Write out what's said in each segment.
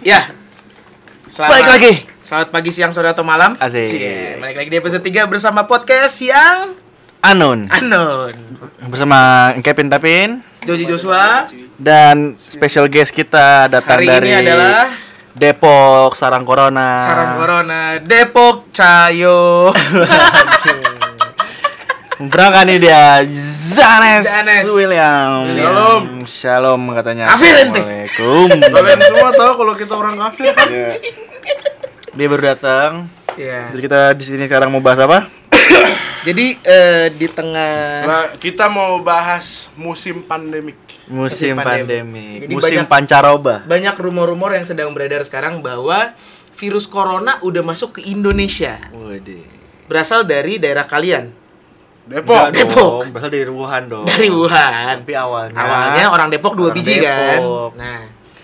Ya. Selamat, Balik lagi. Selamat pagi, siang, sore atau malam. Asik. Cie, Balik lagi di episode 3 bersama podcast yang Anon Anon. bersama Kevin Tapin Joji Joshua. dan special guest kita datang Hari dari ini adalah Depok Sarang Corona. Sarang Corona Depok Cayo. Berangkat nih dia Zanes, Zanes. William. Shalom. Shalom katanya. Kafir ente. Assalamualaikum. Kalian semua tahu kalau kita orang kafir kan? Ya. Dia baru datang. Iya. Jadi kita di sini sekarang mau bahas apa? Jadi eh, di tengah Nah, kita mau bahas musim pandemik. Musim pandemi. pandemi. Jadi Musim banyak- pancaroba. banyak rumor-rumor yang sedang beredar sekarang bahwa virus corona udah masuk ke Indonesia. Waduh. Berasal dari daerah kalian. Depok. Enggak Depok. dong, Berasal dari Wuhan dong. Dari Wuhan. Tapi awalnya Awalnya orang Depok dua orang biji kan. Depok. Nah,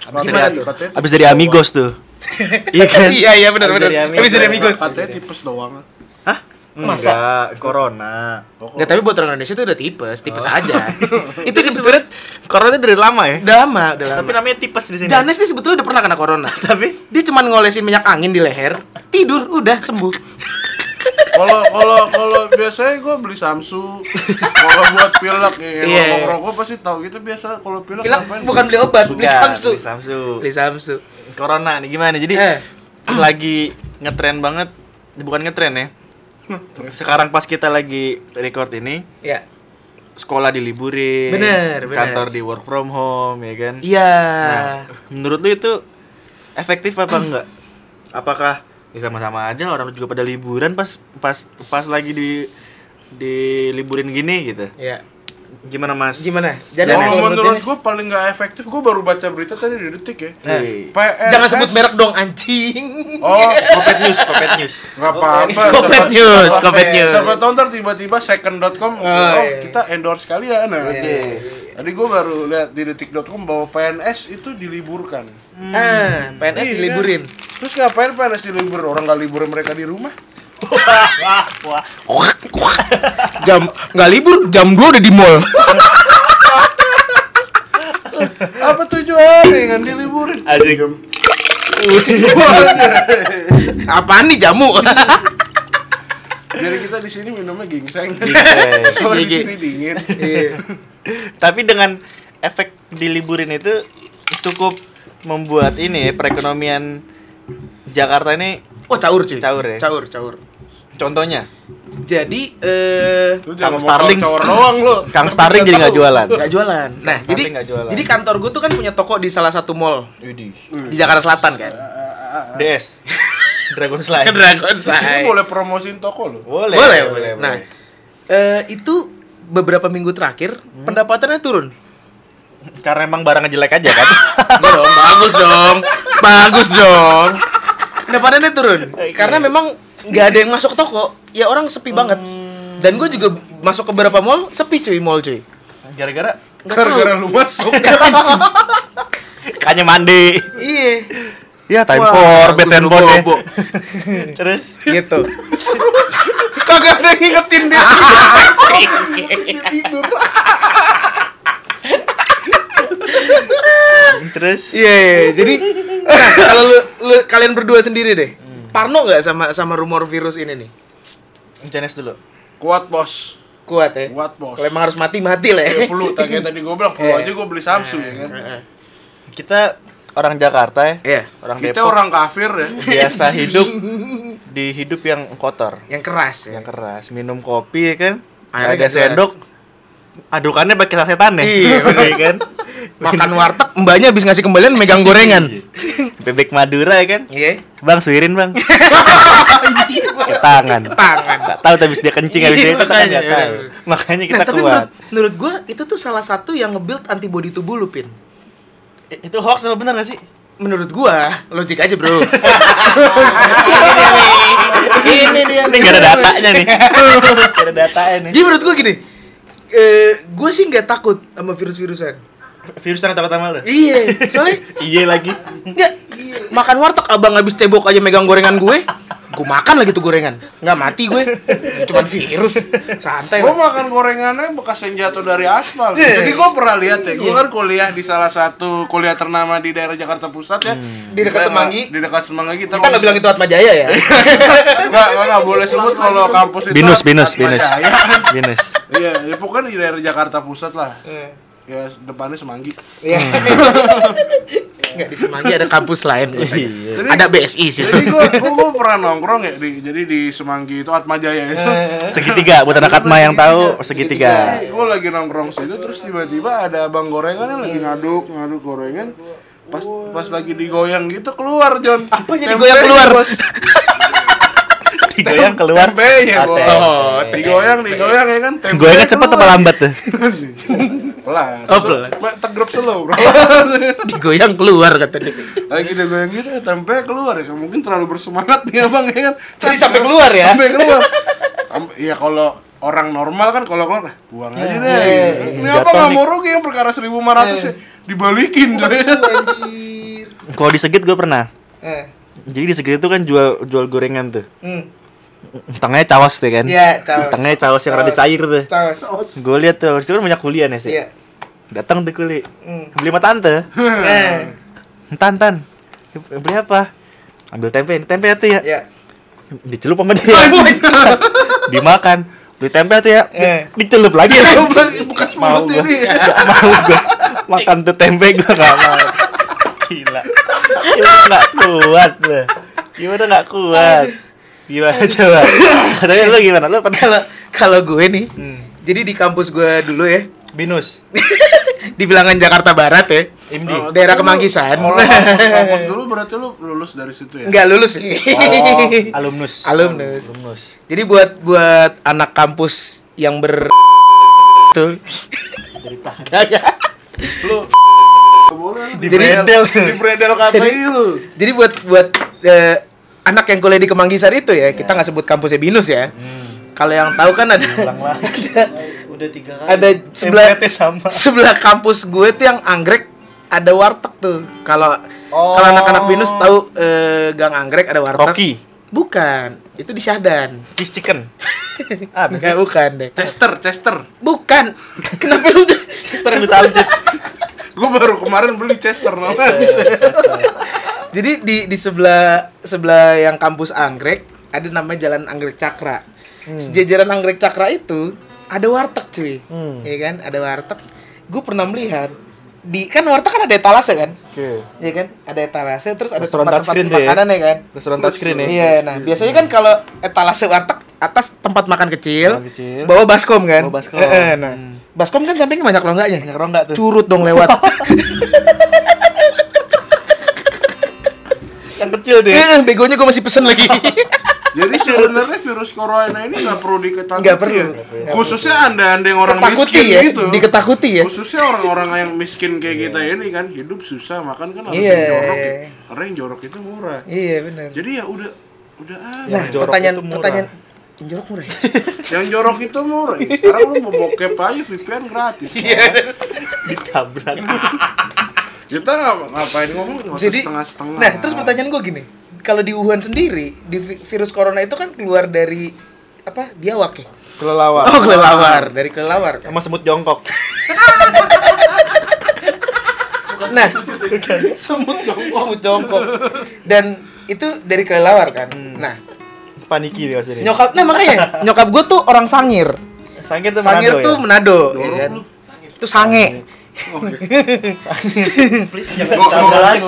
Abis gimana dari- tuh? Abis dari Amigos tuh. Iya kan? Iya iya benar Abis benar. dari Amigos. Habis dari Amigos. Katanya tipes doang. Hah? Masa? Enggak, corona. Nggak, tapi buat orang Indonesia itu udah tipes, tipes Oh. aja. itu sebetulnya corona itu dari lama ya. udah lama, udah lama. Tapi namanya tipes di sini. Janes nih sebetulnya udah pernah kena corona. Tapi Dia cuma ngolesin minyak angin di leher, tidur, udah sembuh. Kalau kalau kalau biasanya gue beli Samsu. Kalau buat pilek ya, Iya. ngomong rokok pasti tahu gitu biasa kalau pilek Bilang ngapain? bukan beli obat, beli Samsu. Beli Samsu. Beli Samsu. Corona nih gimana? Jadi Eh. lagi ngetren banget. Bukan ngetren ya. Sekarang pas kita lagi record ini, Ya. sekolah diliburin, Bener, bener. kantor di work from home, ya kan? Iya. Nah, menurut lu itu efektif apa enggak? Apakah ya sama-sama aja orang juga pada liburan pas pas pas lagi di di liburin gini gitu. Iya. Gimana Mas? Gimana? Kalau kalau menurut gue paling nggak efektif, gue baru baca berita tadi di detik ya. Eh, PNS. Jangan sebut merek dong anjing. Oh, Kopet News, Kopet News. nggak apa-apa. Kopet Siapa- News, Kopet News. Siapa tahu ntar tiba-tiba second.com, oh, iya. kita endorse kalian. Nah, Iya. Tadi gue baru lihat di detik.com bahwa PNS itu diliburkan. Ah, PNS Iya. diliburin. Terus ngapain PNS dilibur? Orang nggak libur mereka di rumah? Jam nggak libur, jam 2 udah di mall. Apa tujuannya dengan diliburin? Asik. Apaan nih jamu? Jadi kita di sini minumnya gingseng. Gingseng. Soalnya di sini dingin. Iya. Tapi dengan efek diliburin itu cukup membuat ini ya, perekonomian Jakarta ini Oh, caur cuy. Caur ya? Caur, caur. contohnya Jadi eh Kang Starling. cowok doang lu. Kang Starling jadi nggak jualan. nggak jualan. Nah, Starling jadi jualan. jadi kantor gue tuh kan punya toko di salah satu mall Widih. di Jakarta Selatan kan. DS. Dragon Slide. Dragon sini boleh promosiin toko lu. Boleh, boleh, boleh, Nah, boleh. eh, itu beberapa minggu terakhir pendapatannya turun. Karena emang barangnya jelek aja kan. Enggak dong, bagus dong. Bagus dong. Pendapatannya turun. Karena memang nggak ada yang masuk toko. Ya orang sepi banget. Dan gue juga masuk ke beberapa mall, sepi cuy mall cuy. Gara-gara. Gara-gara lu masuk. kayaknya mandi. Iya. Ya time Wah, for bed and ya. bobo. Terus Gitu. Kagak ada yang ngingetin dia. terus Iya, iya, iya. jadi nah, kalau lu, lu kalian berdua sendiri deh. Parno nggak sama sama rumor virus ini nih? Janes dulu. Kuat bos. Kuat ya. Kuat bos. Kalau emang harus mati mati lah ya. Ya perlu kayak tadi gue bilang perlu Iya. aja gue beli Samsu ya kan. Kita orang Jakarta ya. Iya. Orang Kita Depok orang kafir ya. biasa hidup di hidup yang kotor, Yang keras ya. yang keras. Minum kopi ya kan. Nggak ada sendok. Adukannya pakai sasetan ya. Iya, bener. Iya kan. Makan warteg, mbaknya habis ngasih kembalian megang gorengan. Bebek Madura ya kan. Iya. Bang, suirin bang. Ke tangan. Tangan. Gak tahu tapi dia kencing habis Iya, itu kan makanya, nggak tahu. iya. Makanya kita Nah, tapi kuat. menurut, menurut gua itu tuh salah satu yang nge-build antibody tubuh lu, Pin. Itu hoax apa benar gak sih? Menurut gua, logik aja, Bro. Ini dia. Ini gak ada datanya nih. Gak ada datanya nih. Jadi menurut gua gini, eh gue sih nggak takut sama virus-virusan. Virus yang takut sama lu. Iya, soalnya Iya lagi. Enggak. Makan warteg abang habis cebok aja megang gorengan gue. Gue makan lagi tuh gorengan. Nggak mati gue. Cuman virus. Santai Gue makan gorengannya bekas yang jatuh dari aspal. Yes. Jadi gue pernah lihat ya, gue kan kuliah di salah satu kuliah ternama di daerah Jakarta Pusat ya. Di dekat Semanggi. Di dekat Semanggi kita. Kita nggak bilang itu Atma Jaya ya. Enggak, enggak boleh sebut kalau kampus itu Binus, binus, binus. Binus. Iya, ya pokoknya di daerah Jakarta Pusat lah. Ya depannya Semanggi. Iya. Enggak di Semanggi ada kampus lain. gue tanya. Jadi- Ada BSI sih. Jadi gue gue pernah nongkrong ya di jadi di Semanggi itu Atma Jaya itu. Segitiga buat anak Atma yang tahu segitiga. Gue lagi nongkrong situ terus tiba-tiba ada abang gorengan yang lagi ngaduk ngaduk gorengan. Pas pas lagi digoyang gitu keluar John. Apanya Tempe, digoyang keluar? Bos. Digoyang keluar. Tempenya, Ate. Bos. Oh, digoyang, digoyang ya kan. tempe Goyangnya cepet apa lambat tuh? Pelan. Oh, pelan. Tegrep slow, Bro. Digoyang keluar kata dia. lagi digoyang gitu ya tempe keluar ya. Mungkin terlalu bersemangat nih Abang ya kan. Jadi sampai keluar ya? Sampai keluar. Iya kalau orang normal kan kalau keluar "Ah, buang aja deh. iya, Ini apa nggak mau rugi yang perkara 1500 ya dibalikin coy. Kalau di Segit gue pernah. Eh. Jadi di Segit itu kan jual jual gorengan tuh. Hmm. Tengahnya cawas tuh kan. Iya, caos. Tengahnya cawas yang rada cair tuh. Caos. Gue lihat tuh, itu kan banyak kuliah nih sih. Iya. Datang tuh kuli. Hmm. Beli sama tante. Eh. Tan tan. Beli apa? Ambil tempe, ini tempe tuh ya. Iya. Dicelup sama dia. Dimakan. Beli tempe tuh ya. Eh. Dicelup lagi. Bekas mau mulut gua. ini. Gak mau gua. Makan tuh tempe gua gak mau. Gila. Gimana gak kuat? Gimana gak kuat? Gimana coba? Tapi lu gimana? Lu pernah Kalau kalau gue nih, Hmm. jadi di kampus gue dulu ya, binus? di bilangan Jakarta Barat ya, IMD. Oh, daerah Kemanggisan. Kalau kampus kampus dulu berarti lu lulus dari situ ya? Enggak lulus sih. Oh, alumnus. Alumnus. Alumnus. Jadi buat buat anak kampus yang ber tuh Kagak. Lu boleh Di Jadi- bredel. di bredel KPI lu. Jadi buat buat eh, anak yang kuliah di Kemanggisan itu ya, kita nggak sebut kampusnya Binus ya. Kalau yang tahu kan ada lagi. Udah tiga kali. ada sebelah sama. sebelah kampus gue tuh yang anggrek ada warteg tuh. Kalau Oh. kalau anak-anak Binus tahu eh, Gang Anggrek ada warteg. Rocky. Bukan, itu di Syahdan. Cheese chicken. Ah, bisa. Enggak, bukan deh. Chester, Chester. Bukan. Kenapa lu Sering lu tahu. Gue baru kemarin beli Chester namanya bisa. Jadi di di sebelah sebelah yang kampus Anggrek ada namanya Jalan Anggrek Cakra. Sejajaran Anggrek Cakra itu ada warteg cuy. Hmm. Iya kan? Ada warteg. Gue pernah melihat di kan warteg kan ada etalase kan? Oke. Iya kan? Ada etalase terus ada Restoran touchscreen tuh ya? makanan ya kan? Restoran touchscreen ya. Iya, nah biasanya kan kalau etalase warteg atas tempat makan kecil, Makan kecil. bawah baskom kan? Bawah baskom. Eh, eh, nah, Hmm. baskom kan sampingnya banyak rongganya. Banyak rongga tuh. Curut dong lewat. Yang kecil tuh ya. Eh, begonya gue masih pesen lagi. Jadi sebenarnya virus corona ini nggak perlu diketakuti Nggak perlu. ya. Khususnya anda anda yang orang Ketakuti miskin ya, gitu. diketakuti ya. Khususnya orang-orang yang miskin kayak kita ini kan hidup susah makan kan harus Iya. yang jorok ya. Karena yang jorok itu murah. iya benar. Jadi ya udah udah ah. Nah, Yang jorok pertanyaan itu murah. pertanyaan yang jorok murah. ya? yang jorok itu murah. Ya. Sekarang lu mau bokep aja VPN gratis. Iya. Ditabrak. Kita ngap- ngapain ngomong Jadi, setengah-setengah. nah terus pertanyaan gue gini, kalau di Wuhan sendiri, di vi- virus corona itu kan keluar dari apa biawak ya? Kelelawar. Oh kelelawar, dari kelelawar. kan? Sama semut jongkok. Nah, semut dong. semut jongkok. Dan itu dari kelelawar kan. Hmm. Nah, Paniki pasti nih. nyokap, nah makanya nyokap gue tuh orang Sangir. Sangkir tuh Sangir Manado tuh ya? Manado, ya kan? Itu sange. Please jangan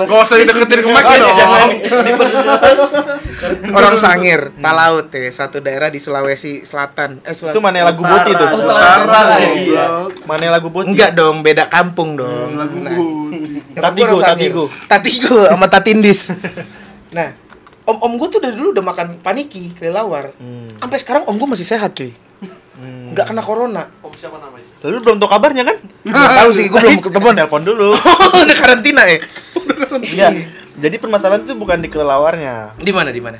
Gak usah dideketin ke mic dong. orang Sangir, Talaut ya, satu daerah di Sulawesi Selatan. Eh. Itu mana lagu Boti tuh? Utara. Mana lagu Boti? Enggak dong, beda kampung dong. Lagu Tatigo. Tatigo. Tatigo sama Tatindis. nah, om-om gue tuh dari dulu udah makan paniki, kelelawar. Hmm. Sampai sekarang om gue masih sehat, cuy. Hmm. Nggak kena corona. Om siapa namanya? Lalu belum tahu kabarnya kan? Nggak tahu sih, gue belum ketemu. Telepon dulu. udah karantina ya? Iya. Jadi permasalahan itu bukan di kelelawarnya, Di mana, di mana?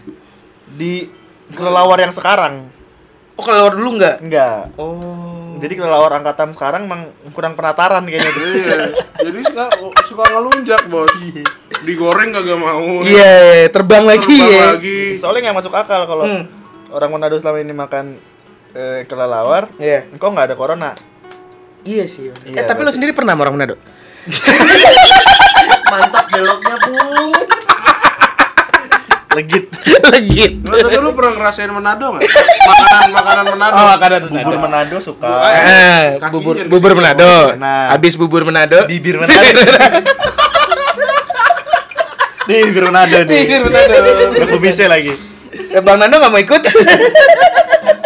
di kelelawar yang sekarang. Oh, kelelawar dulu nggak? Enggak. Oh. Jadi kelelawar angkatan sekarang emang kurang penataran kayaknya tuh. Iya. Jadi suka suka ngelunjak, Bos. Digoreng kagak mau. Iya, terbang lagi Terbang ya. lagi. Soalnya nggak masuk akal kalau Hmm. orang Manado selama ini makan eh, kelelawar, Iya. kok nggak ada corona? Iya sih. Iya, eh, tapi lo berarti- sendiri pernah sama orang Manado? Mantap beloknya, Bung. Legit. Legit. Nggak, tapi lu pernah ngerasain Manado nggak? Makanan makanan Manado. Oh, makanan Bubur Manado suka. Eh, Kakinya bubur di bubur sini. Manado. Nah. Habis bubur Manado. Bibir Manado. Nih, bibir Manado nih. Bibir Manado. Aku bisa lagi. Eh, Bang Nando nggak mau ikut?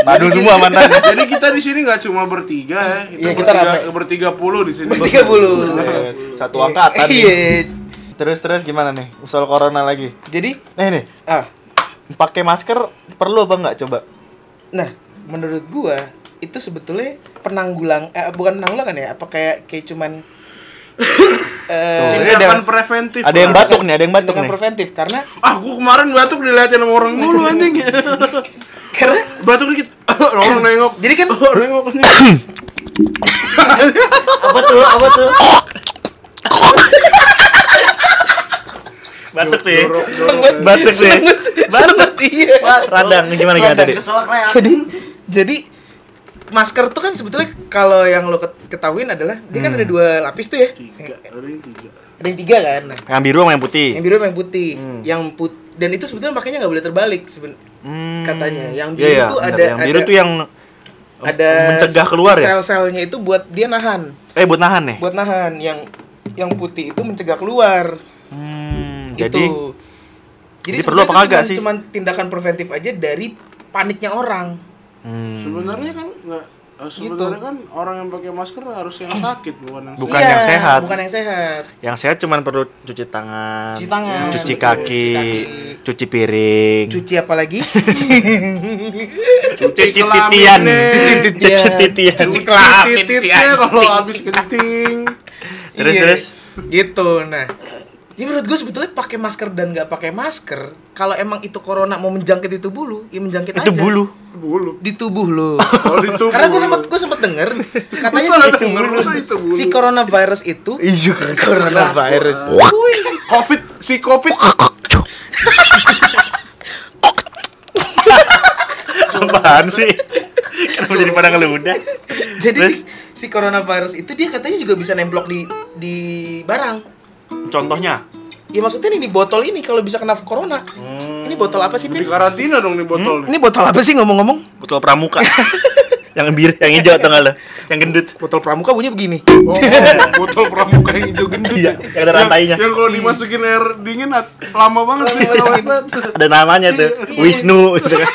Madu semua mantan. Jadi kita di sini nggak cuma bertiga ya. Iya, kita bertiga, bertiga puluh di sini. Bertiga puluh. Buset, Satu angkatan. Iya. Terus terus gimana nih? Soal corona lagi. Jadi, Eh nih, ah, pakai masker perlu apa nggak coba? nah, menurut gua itu sebetulnya penanggulang eh, bukan penanggulangan ya, apa kayak kayak cuman eh ada- preventif. Ada yang batuk nih, ada yang batuk tindakan nih. preventif karena Ah, gua kemarin batuk dilihatin sama orang dulu anjing. karena batuk dikit. orang nengok. jadi kan nengok. Apa tuh? Apa tuh? Batuk nih. Batuk nih. sangat iya. Radang gimana gimana tadi? Jadi jadi masker tuh kan sebetulnya kalau yang lo ket- ketahuin adalah dia kan ada dua lapis tuh ya Tiga, ada yang tiga. ada yang tiga kan nah, Yang biru sama yang putih. yang biru sama yang putih yang put dan itu sebetulnya makanya nggak boleh terbalik seben Hmm. katanya. Yang Iya, biru iya, tuh ada- yang biru ada- tuh yang ada mencegah keluar ya? sel-selnya itu buat dia nahan Eh buat nahan nih. buat nahan yang yang putih itu mencegah keluar Hmm, gitu jadi jadi, jadi perlu apa kagak sih? cuman tindakan preventif aja dari paniknya orang hmm, Sebenarnya kan nggak eh, sebenarnya kan orang yang pakai masker harus yang sakit bukan yang Bukan Iya, yang sehat. bukan yang sehat yang sehat cuman perlu cuci tangan, Cuci tangan, cuci betul. kaki, Cuci cuci piring, cuci apa lagi cuci kelamin titian, cuci titian. cuci titian. Cuci kelamin si Titiknya kalau habis kencing. Terus, Iya, terus? gitu nah ya menurut gue sebetulnya pakai masker dan nggak pakai masker kalau emang itu corona mau menjangkit di tubuh lu ya menjangkit Itu aja bulu. Bulu. di tubuh lu Kalau di tubuh. karena gue sempet gue sempet denger katanya si, denger, itu bulu? si coronavirus itu Iya, coronavirus Covid, si Covid. Apaan sih? Kenapa jadi pada ngeludah? jadi Terus? si, si coronavirus itu dia katanya juga bisa nemplok di di barang Contohnya? ya maksudnya ini botol ini kalau bisa kena corona ini botol apa sih Di Pin? karantina dong nih botol. ini botol apa sih ngomong-ngomong Botol pramuka. yang biru, yang hijau atau enggak? Yang gendut. botol pramuka bunyinya begini Oh, botol pramuka yang hijau gendut. Iya, ya. yang ada rantainya. Yang, kalau dimasukin air dingin lama banget sih. Ada namanya tuh. Wisnu gitu kan.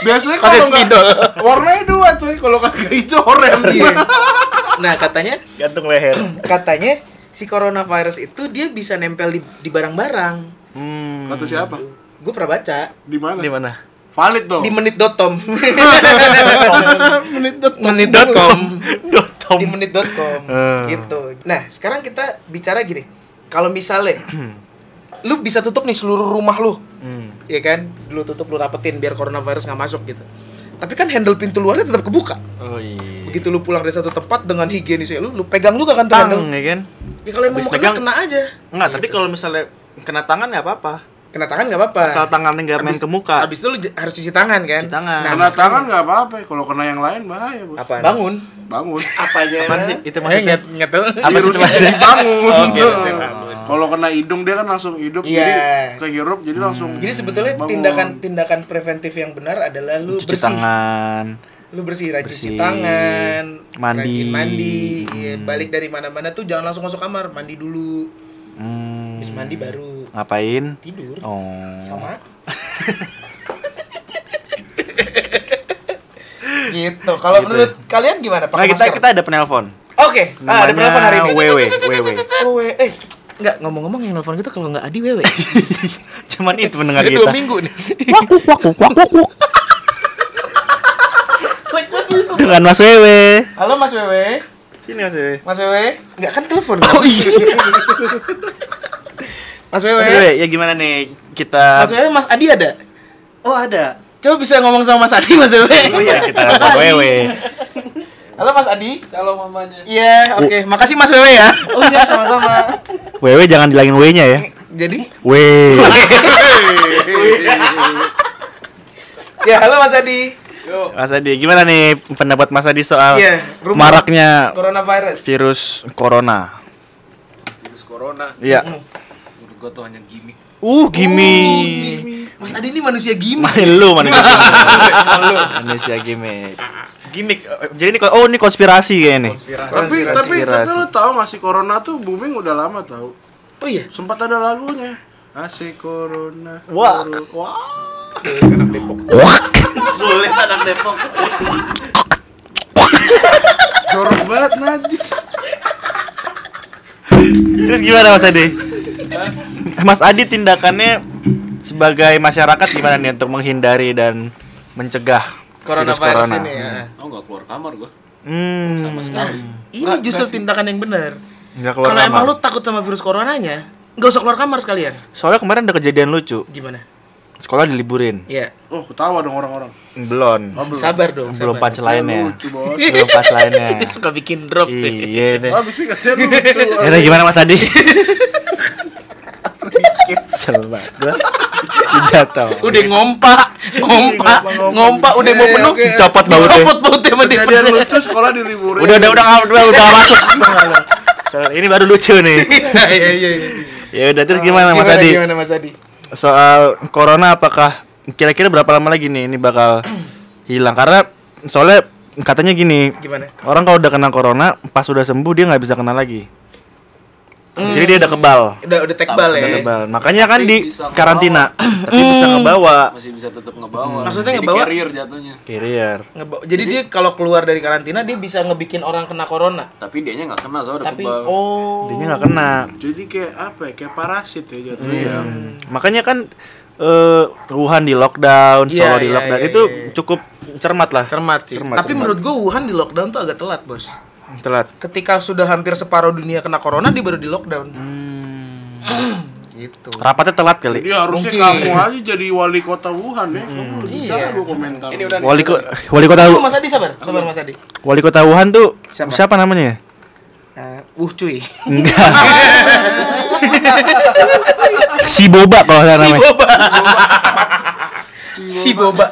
Biasanya kalau nggak spidol. warnanya dua coy. Kalau kagak hijau oranye. Iya. nah katanya Gantung leher. katanya si coronavirus itu dia bisa nempel di di barang-barang Hmm. Kata siapa? gue pernah baca Di mana? Di mana? Valid dong. di menit.com menit.com. menit.com Dotom. di menit.com Hmm. gitu nah sekarang kita bicara gini kalau misalnya lu bisa tutup nih seluruh rumah lu Hmm. ya kan lu tutup lu rapetin biar coronavirus nggak masuk gitu tapi kan handle pintu luarnya tetap kebuka Oh iya. begitu lu pulang dari satu tempat dengan higienisnya lu lu pegang juga kan tuh handle ya kan? Ya kalau emang mau kena aja Enggak, tapi kalau misalnya kena tangan nggak apa-apa. kena tangan nggak apa-apa Asal tangannya nggak main ke muka. habis itu lu harus cuci tangan kan Cuci tangan. Kena tangan nggak apa-apa. Kalau kena yang lain bahaya bos. Apaan? bangun Bangun. Apanya? Apaan sih? Itu eh maksudnya? nggak nggak tahu Apa sih itu bangun. Oh, virusnya bangun. Kalau kena hidung dia kan langsung hidup Iya. jadi kehirup jadi langsung. jadi sebetulnya bangun. tindakan tindakan preventif yang benar adalah lu Cuci bersih tangan. Lu bersih rajin Bersih. cuci tangan Mandi. rajin mandi iya, Hmm. balik dari mana-mana tuh jangan langsung masuk kamar mandi dulu Hmm. habis mandi baru Ngapain? tidur Oh. sama gitu kalau Gitu. menurut kalian gimana Nah, pakai kita masker kita ada penelpon. oke ah, ada penelpon hari ini Wewe, wewe. oh we eh nggak ngomong-ngomong yang nelfon kita kalau nggak adi wewe Cuman itu pendengar Ini kita. dua minggu nih Dengan Mas Wewe. halo mas wewe Sini Mas Wewe. mas wewe nggak kan telepon Oh iya. mas wewe Mas Wewe, ya gimana nih kita mas wewe mas adi ada Oh ada. coba bisa ngomong sama mas adi mas wewe Oh iya, kita telepon Wewe. Halo Mas Adi. Shalom mamanya. Iya, oke. Makasih Mas Wewe ya. Oh iya sama-sama. Wewe jangan bilangin W-nya ya. Jadi, We. ya halo Mas Adi. Yuk. Mas Adi, gimana nih pendapat Mas Adi soal Iya, rumor maraknya coronavirus. virus corona? Virus corona. Iya. Menurut gua tuh hanya gimmick. Uh, gimmick. Mas Adi ini manusia gimmick. Main lu manusia manusia gimmick. Gimmick. eh, Jadi ini oh ini konspirasi kayaknya nih. Konspirasi. Tapi tapi tapi Konspirasi. lu tahu nggak sih corona tuh booming udah lama tahu. Oh iya. Sempat ada lagunya. Asik corona. Wah. Coro- Wah. Sulit anak Depok. Jorok banget najis. Terus gimana Mas Adi? Mas Adi tindakannya sebagai masyarakat gimana nih untuk menghindari dan mencegah virus Coronavirus corona? ini ya. Oh nggak keluar kamar gua. Hmm. Sama sekali. Ini justru tindakan yang benar. Nggak keluar Kalau emang lu takut sama virus coronanya, nggak usah keluar kamar sekalian. Soalnya kemarin ada kejadian lucu. Gimana? Sekolah diliburin. Iya. Oh, ketawa dong orang-orang. Belum. Sabar dong. Belum sabar. punchline-nya. Lucu bos. Belum punchline-nya. Dia suka bikin drop. Iya deh. Ah, bisa katanya lucu. Yaudah gimana Mas Adi? Banget gua. Jatuh. Udah ngompa, ngompa, ngompa, udah mau Eh, penuh. oke. Copot bautnya. Copot bautnya dia. Kejadian lucu sekolah diliburin. Udah udah udah udah udah, udah masuk. Ini baru lucu nih. Iya, iya, iya. Ya udah terus gimana Mas Gimana, Adi? Gimana Mas Adi? Soal corona apakah kira-kira berapa lama lagi nih ini bakal hilang? Karena soalnya katanya gini, Gimana? orang kalau udah kena corona pas udah sembuh dia nggak bisa kena lagi. Jadi dia udah kebal. Udah udah tekbal ya. Udah kebal. Makanya kan Tapi di ngebawa. karantina, tapi bisa ngebawa Masih bisa tetap ngebawa. Maksudnya Jadi ngebawa? carrier jatuhnya. carrier. Ngeba- Jadi dia kalau keluar dari karantina dia bisa ngebikin orang kena corona. Tapi dianya nggak kena soalnya udah Tapi kebal. oh. Dia nggak kena. Jadi kayak apa ya? Kayak parasit ya jatuhnya. Makanya kan eh Wuhan di lockdown, Iya, Solo di iya, lockdown iya, itu iya. cukup cermat lah. cermat sih. Cermat, Tapi cermat. menurut gua Wuhan di lockdown tuh agak telat, Bos. Telat. Ketika sudah hampir separuh dunia kena corona dia baru di lockdown. gitu. Rapatnya telat kali. Jadi harusnya Mungkin. kamu aja jadi wali kota Wuhan ya. Kamu lebih Iya. jago komentar. Ini udah Wali, ko- wali kota Oh, Mas Adi sabar, sabar Mas Adi. wali kota Wuhan tuh Siapa? siapa, namanya? Uh, uh cuy. Enggak. si Boba kalau nggak Si namanya. Boba. si Boba.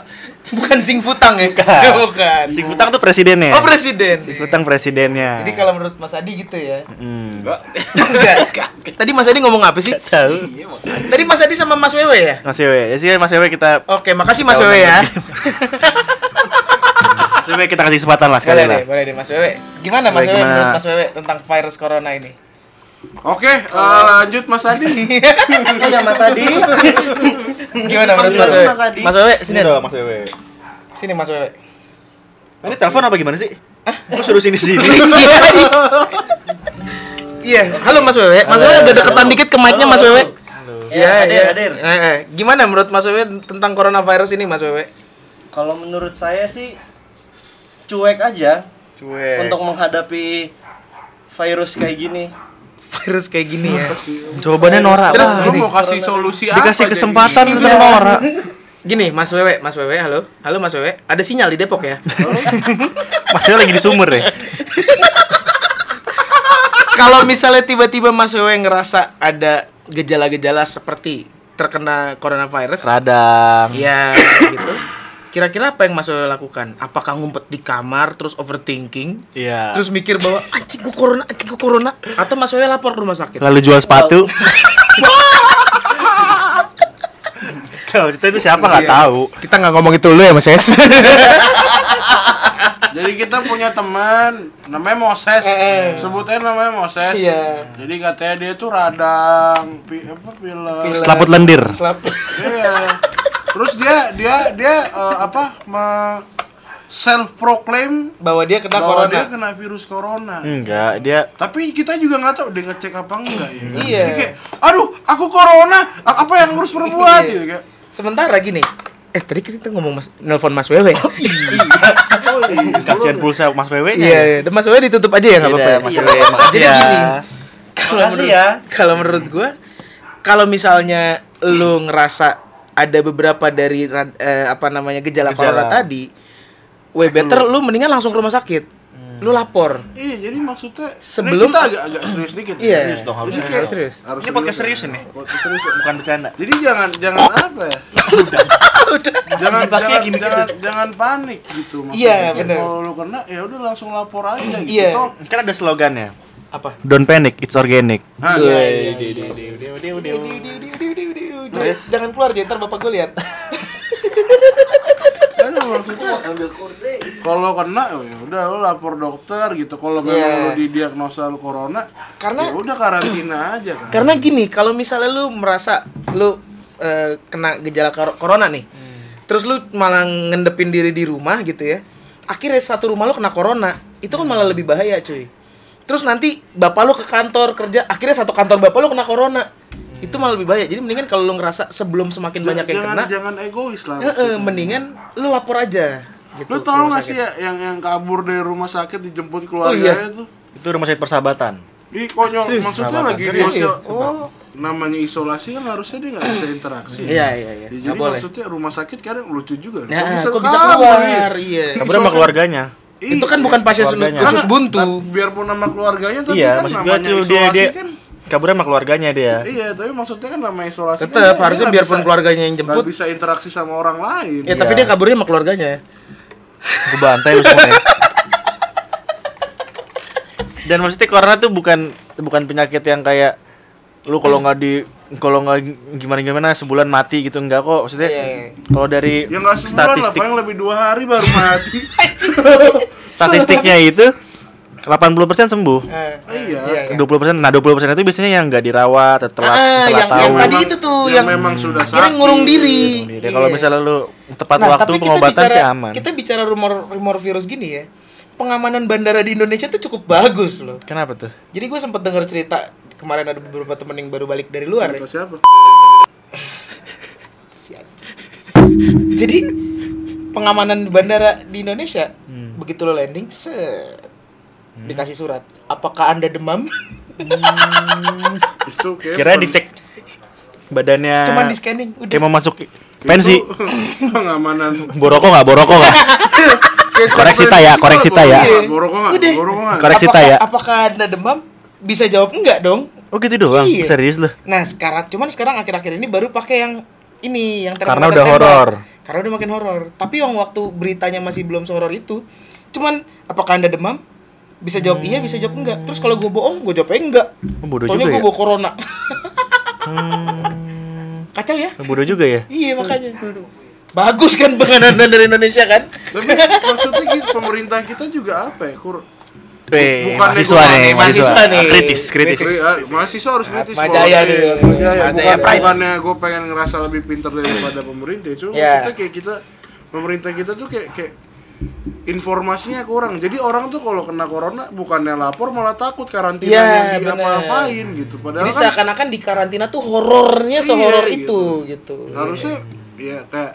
Bukan Sing Futang ya? Bukan. Si Kutang tuh presidennya. Oh, presiden. Si Kutang presidennya. Jadi kalau menurut Mas Adi gitu ya. Hmm. Enggak. Enggak. Tadi Mas Adi ngomong apa sih? Tahu. Iya. Tadi Mas Adi sama Mas Wewe ya? Mas Wewe, ya sih Mas Wewe kita Oke, makasih Mas Wewe ya. Mas Wewe kita kasih kesempatan lah sekali boleh lah. deh, boleh deh Mas Wewe. Gimana Mas Wewe gimana? menurut Mas Wewe tentang virus corona ini? Oke, eh, lanjut Mas Adi. Iya Mas Adi. Gimana menurut Mas Wewe? Mas Adi. Mas Wewe sini dong. Mas Wewe. Sini Mas Wewe. Ini telepon apa gimana sih? Kok suruh sini sini? Iya, halo Mas Wewe. Mas Wewe agak deketan dikit ke mic-nya Mas Wewe. Iya, hadir, iya. hadir. Eh, eh. Gimana menurut Mas Wewe tentang coronavirus ini Mas Wewe? Kalau menurut saya sih cuek aja Cuek. untuk menghadapi virus kayak gini. Virus kayak gini ya. Jawabannya norak. Terus Wah. Lu mau kasih solusi apa? dikasih jadi? kesempatan tetap norak. Gini, Mas Wewe, Mas Wewe, halo. Halo Mas Wewe. Ada sinyal di Depok ya? Mas Wewe lagi di sumur ya. Kalau misalnya tiba-tiba Mas Wewe ngerasa ada gejala-gejala seperti terkena coronavirus, Radang. ya gitu. Kira-kira apa yang Mas Wewe lakukan? Apakah ngumpet di kamar terus overthinking? Iya. Terus mikir bahwa anjing gua corona, anjing gua corona atau Mas Wewe lapor ke rumah sakit? lalu jual sepatu. Kalau kita itu siapa nggak Iya. tahu. Kita nggak ngomong itu dulu ya Mas Es. Jadi kita punya teman namanya Moses. Eh, eh. Sebutnya namanya Moses. Iya. Jadi katanya dia tuh radang, pi, apa pilek. Selaput lendir. Selap- Iya. Terus dia dia dia eh, apa me self proclaim bahwa dia kena bahwa corona. dia kena virus corona. Enggak, dia Tapi kita juga nggak tahu dia ngecek apa enggak ya. kan? Iya. Jadi kayak, aduh, aku corona, apa yang harus perbuat Iya. gitu kayak. Sementara gini, eh tadi kita ngomong Mas nelpon Mas Wewe. kasihan pulsa Mas Wewe nya. Iya, iya. Dan Mas Wewe ditutup aja ya nggak apa-apa ya, Mas Iya, Wewe. makasih Jadi ya. gini, kalau Makasih menurut ya. kalau menurut gua kalau misalnya lu ngerasa ada beberapa dari eh, apa namanya gejala, Gejala. corona tadi, way better lu mendingan langsung ke rumah sakit. lu lapor. Iya, jadi maksudnya Sebelum- kita agak agak serius dikit. ya. Iya. Serius dong, harus kayak Serius. Harus Ini podcast ya. serius ini. Podcast serius. ya. Bukan bercanda. Jadi jangan jangan apa ya? jangan Dipakai jangan, gimmick jangan, jangan panik gitu maksudnya. Iya, bener. Kalau lu kena ya udah langsung lapor aja gitu. Iya. Kan ada slogannya. Apa? Don't panic, it's organic. Nah, Iya, iya. iya, iya. Terus jangan keluar jadi ntar bapak gue lihat. Kan kalau kena ya udah lu lapor dokter gitu. Kalau memang Iya. lu didiagnosa lu corona, Karena- ya udah karantina aja kan. Karena gini, kalau misalnya lu merasa lu eh, kena gejala corona nih, terus lu malah ngendepin diri di rumah gitu ya, akhirnya satu rumah lu kena corona, itu kan malah lebih bahaya cuy. Terus nanti bapak lu ke kantor kerja, akhirnya satu kantor bapak lu kena corona, itu malah lebih bahaya. Jadi mendingan kalau lu ngerasa sebelum semakin banyak yang jangan, kena, jangan egois lah. eh, maksudnya. mendingan lu lapor aja. Gitu, Lu ke tau gak sih ya yang yang kabur dari rumah sakit dijemput iya. keluarganya tuh? Itu rumah sakit persahabatan. Ih konyol, Serius? maksudnya lagi Serius? dia Oh, namanya isolasi kan harusnya dia nggak bisa interaksi. iya iya iya. Ya, jadi boleh. maksudnya rumah sakit kadang lucu juga. Nah, kok kabur, bisa keluar? Iya. Kabur sama keluarganya. Itu kan bukan pasien Keluarganya. khusus buntu. biarpun nama keluarganya tapi Iya, kan namanya tuh dia isolasi dia kan kabur sama keluarganya dia. Iya, tapi maksudnya kan nama isolasi kan Tetep, dia- dia harusnya biarpun bisa- keluarganya yang nggak jemput. bisa interaksi sama orang lain. Ya, tapi Iya. dia kaburnya sama keluarganya. Gue bantai lu semua ya. Dan maksudnya corona tuh bukan bukan penyakit yang kayak lu kalau nggak di kalau nggak gimana gimana sebulan mati gitu enggak kok maksudnya Iya, iya. kalau dari Ya lah, statistik paling lebih dua hari baru mati. statistiknya itu 80% sembuh. iya. 20% nah 20% itu biasanya yang nggak dirawat atau telat Ah, telat yang- tahu. yang tadi itu tuh, yang, yang memang sudah sakit. Kira ngurung diri. Ya, kalau Iya. misalnya lu tepat Nah, waktu pengobatan bicara, sih aman. Kita bicara rumor rumor virus gini ya. Pengamanan bandara di Indonesia tuh cukup bagus loh. Kenapa tuh? Jadi gue sempat dengar cerita kemarin ada beberapa temen yang baru balik dari luar ya. Siapa? Jadi pengamanan bandara di Indonesia Hmm. begitu lo landing, set dikasih surat. Apakah anda demam? Itu kayak Kira dicek badannya Cuman di scanning. kayak Udah. mau masuk pensi. itu pengamanan Boroko nggak? Boroko nggak? Kayak Koreksi ta ya, koreksi lah, ta ya. Boroko. Nggak? Udah. Boroko nggak? Koreksi ta apakah, ya. apakah anda demam? Bisa jawab enggak dong. Oh gitu doang, Iya. serius loh. Nah sekarang, cuman sekarang akhir-akhir ini baru pakai yang ini yang Karena termometer udah horor. Karena udah makin horor. Tapi yang waktu beritanya masih belum sehoror itu, cuman apakah anda demam? Bisa jawab iya, bisa jawab enggak. Terus kalau gue bohong, gue jawabnya enggak. Oh, bodoh Taunya juga gue ya. bawa corona. Hmm, Kacau ya? bodoh juga ya. Iya makanya. Bagus kan penganan dari Indonesia kan? Tapi maksudnya gitu, pemerintah kita juga apa ya? Kur Eh, Bukan mahasiswa nih, mahasiswa mahasiswa nih. Kritis, kritis. Kritis. Ah, mahasiswa harus kritis Majaya nih. Iya, Majaya. Pride. bukannya gue pengen ngerasa lebih pintar daripada pemerintah cuma Iya. maksudnya kayak kita pemerintah kita tuh kayak kayak informasinya kurang jadi orang tuh kalau kena corona bukannya lapor malah takut karantina Iya, yang bener. apa-apain gitu padahal Jadi kan seakan-akan di karantina tuh horornya sehoror Iya, itu gitu. harusnya ya kayak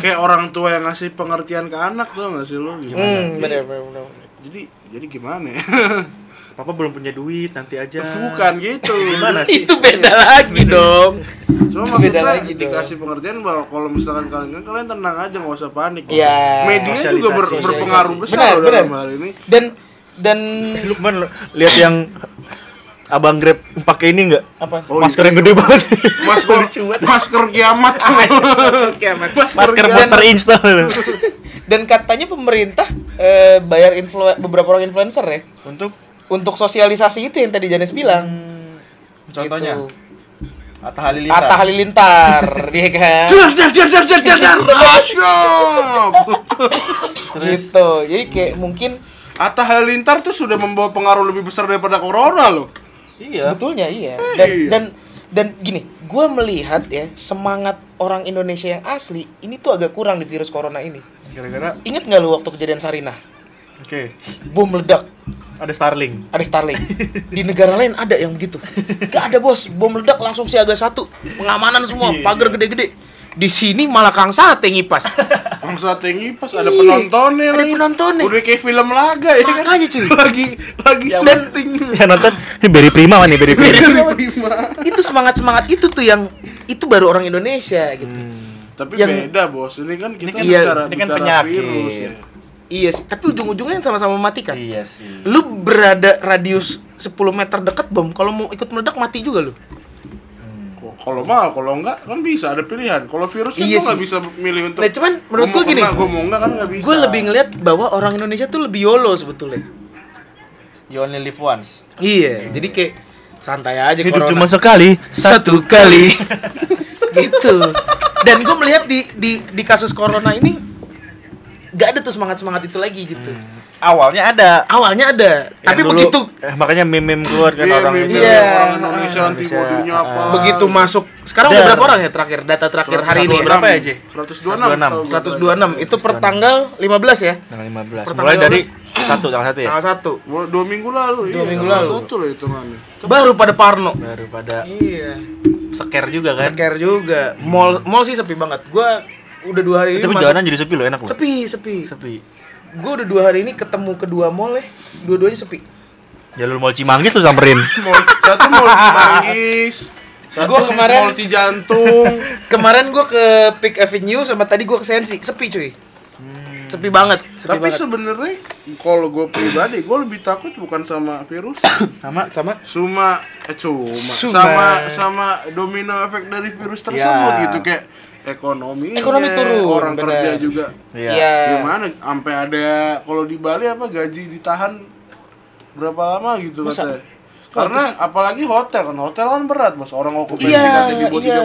kayak orang tua yang ngasih pengertian ke anak tuh nggak sih lo gitu Hmm, bener bener. bener. jadi jadi gimana ya Papa belum punya duit, nanti aja. bukan gitu Gimana sih? Itu beda lagi dong. Cuma beda lagi dong. dikasih pengertian bahwa kalau misalkan kalian kalian tenang aja nggak usah panik. Iya. Media juga ber- Sosialisasi. berpengaruh besar Benar, loh benar. dalam hal ini. Dan dan Lu kemarin lu lihat yang Abang Grab pakai ini enggak? apa? Oh, Masker itu- yang gede banget. Masker masker kiamat. Kiamat. Masker kiamat. Monster Install. Dan katanya pemerintah eh, bayar influ- beberapa orang influencer ya Untuk untuk sosialisasi itu yang tadi Janes bilang. contohnya Gitu. Atta Halilintar. Atta Halilintar, dia kan. Dar dar dar dar dar dar gitu. Jadi kayak mungkin Atta Halilintar tuh sudah membawa pengaruh lebih besar daripada corona loh. Iya. sebetulnya iya. Dan Iya. dan dan gini, gue melihat ya semangat orang Indonesia yang asli ini tuh agak kurang di virus corona ini. Gara-gara Ingat nggak lu waktu kejadian Sarinah? Oke. Bom meledak, Ada Starling. ada Starlink. Di negara lain ada yang begitu. Gak ada bos, bom meledak langsung siaga satu, pengamanan semua, Iya. pagar gede-gede. Di sini malah Kang Sate ngipas. Bangsa tinggi pas ada penontonnya ada lagi. penontonnya. Udah kayak film laga ya kan. Makanya, cuy. Lagi lagi Dan- syuting. Yang nonton ini Berry Prima nih Berry Prima. itu semangat semangat itu tuh yang itu baru orang Indonesia gitu. Tapi Yang- beda bos, ini kan kita Ini kan- Iya, bicara ini kan bicara penyakit. virus ya. Iya sih, tapi ujung-ujungnya yang sama-sama mematikan. Iya sih. Lu berada radius 10 meter dekat bom, kalau mau ikut meledak mati juga lu. Kok- Kalau mal, kalau enggak kan bisa ada pilihan. Kalau virus kan Iya gua nggak bisa milih untuk. Nah, cuman menurut gua gini. gua mau enggak kan nggak bisa. Gue lebih ngeliat bahwa orang Indonesia tuh lebih YOLO sebetulnya. You only live once. Iya, jadi kayak santai aja Hidup corona. cuma sekali. satu kali. gitu. Dan gue melihat di di di kasus corona ini gak ada tuh semangat semangat itu lagi gitu. Awalnya ada. Awalnya ada, Yang tapi dulu- begitu eh, makanya meme-meme keluar kan Iya, orang meme itu. Iya. orang Indonesia Indonesia, antibodinya ah, apa? begitu masuk. Sekarang udah berapa orang ya terakhir data terakhir hari ini? 126. berapa ya, J? 126. 126 itu per tanggal 15 ya. Tanggal 15. Pertanggal Mulai dari 15. satu tanggal satu ya. Tanggal 1. Dua, dua minggu lalu. Dua iya, minggu lalu. Satu loh hitungannya. Baru pada Parno. Baru pada Iya. seker juga kan. Scare juga. Mall mall sih sepi banget. Gua udah dua hari ini Tapi masuk- jalanan jadi sepi loh, enak loh. sepi, sepi. Sepi. Gue udah dua hari ini ketemu kedua mall ya, dua-duanya sepi. Jalur Mall Cimanggis lu samperin. Mall, satu mall Cimanggis. Satu Gua kemarin- mall Cijantung. Kemarin gue ke Peak Avenue sama tadi gue ke Sensi, sepi cuy. Sepi banget, sepi Tapi sebenarnya kalau gue pribadi, gue lebih takut bukan sama virus, Sama sama cuma eh cuma Cuma. sama sama domino efek dari virus tersebut Ya. gitu kayak ekonomi Ekonomi turun, orang bener. kerja juga Iya. Iya. gimana sampai ada kalau di Bali apa gaji ditahan berapa lama gitu Masa? katanya karena apalagi hotel kan hotel kan berat bos orang okupansi Iya, katanya di bawah iya.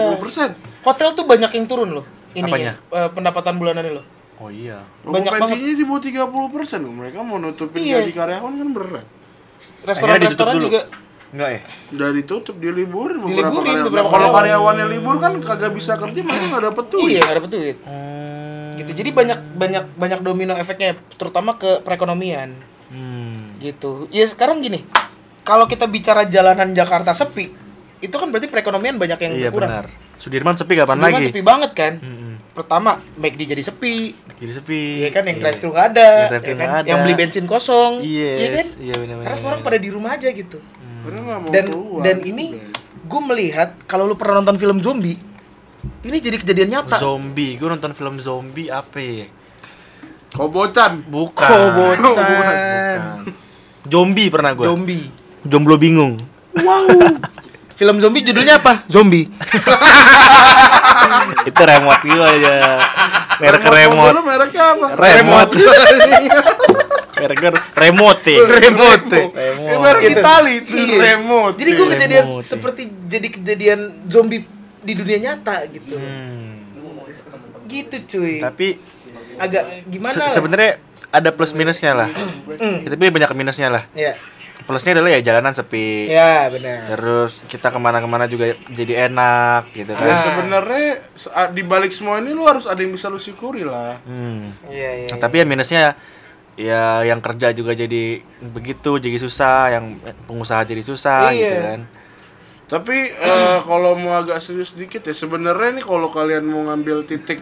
30% Hotel tuh banyak yang turun loh. Ini Apanya? pendapatan bulanannya loh. Oh iya. Banyak okupansinya di bawah 30% loh. mereka mau nutupin Iya. gaji karyawan kan berat Restoran-restoran ditutup dulu. Enggak ya? dari tutup diliburin beberapa Diliburin karyawan. beberapa Nah, kalau karyawan. karyawannya libur kan kagak bisa kerja mereka nggak dapet tuh Iya, nggak dapet duit. Gitu. Jadi banyak banyak banyak domino efeknya terutama ke perekonomian. Hmm. Gitu. Ya sekarang gini. Kalau kita bicara jalanan Jakarta sepi, itu kan berarti perekonomian banyak yang Iya berkurang. benar. Sudirman sepi kapan Sudirman lagi? sepi banget kan. Mm-mm. Pertama, McD jadi sepi. Jadi sepi. Iya kan yang Iya. drive thru nggak ada, Yang ya kan? nggak ada. yang beli bensin kosong, Yes, iya kan? iya benar-benar. Karena semua orang pada di rumah aja gitu. Mau Dan keluar dan gitu, ini gue melihat kalau lu pernah nonton film zombie, ini jadi kejadian nyata. Zombie, gue nonton film zombie apa ya? Kobocan Bukan. Kobocan. Bukan. Zombie pernah gue. Zombie. Jomblo bingung. Film zombie judulnya apa? Zombie. Itu remote gue aja. Merek remote. lu mereknya apa? Remote. Merek remote ya. Remote. Eh, merek Gitu. Itali itu Iya. remote. Jadi gue kejadian Remote. seperti jadi kejadian zombie di dunia nyata gitu. Hmm. Gitu cuy. Tapi Agak gimana? se- lah? sebenarnya ada plus minusnya lah. Hmm. Tapi banyak minusnya lah. Ya. Plusnya adalah ya jalanan sepi. Ya, benar. Terus kita ke mana-kemana juga jadi enak gitu Ya kan. sebenarnya se- a- di balik semua ini lu harus ada yang bisa lu syukuri lah. Hmm. Iya, iya. Nah, tapi ya minusnya ya yang kerja juga jadi begitu, jadi susah, yang pengusaha jadi susah Iya. gitu kan. Tapi eh, kalau mau agak serius dikit ya sebenarnya nih kalau kalian mau ngambil titik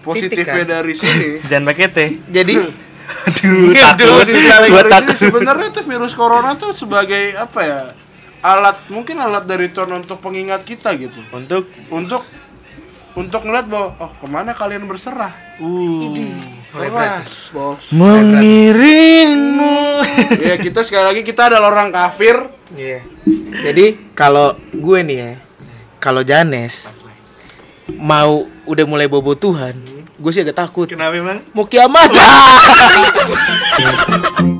positifnya kan? dari sini Jangan pakai teh. Jadi Aduh, Iya, takut. sini takut. sebenarnya tuh virus corona tuh sebagai apa ya alat mungkin alat dari Tuhan untuk pengingat kita gitu Untuk untuk untuk ngeliat bahwa oh ke mana kalian berserah uh, keras bos mengiringmu. ya kita sekali lagi kita adalah orang kafir Iya. Jadi kalau gue nih ya, kalau Janes mau udah mulai bobo Tuhan, gue sih agak takut. Kenapa emang? Mau kiamat.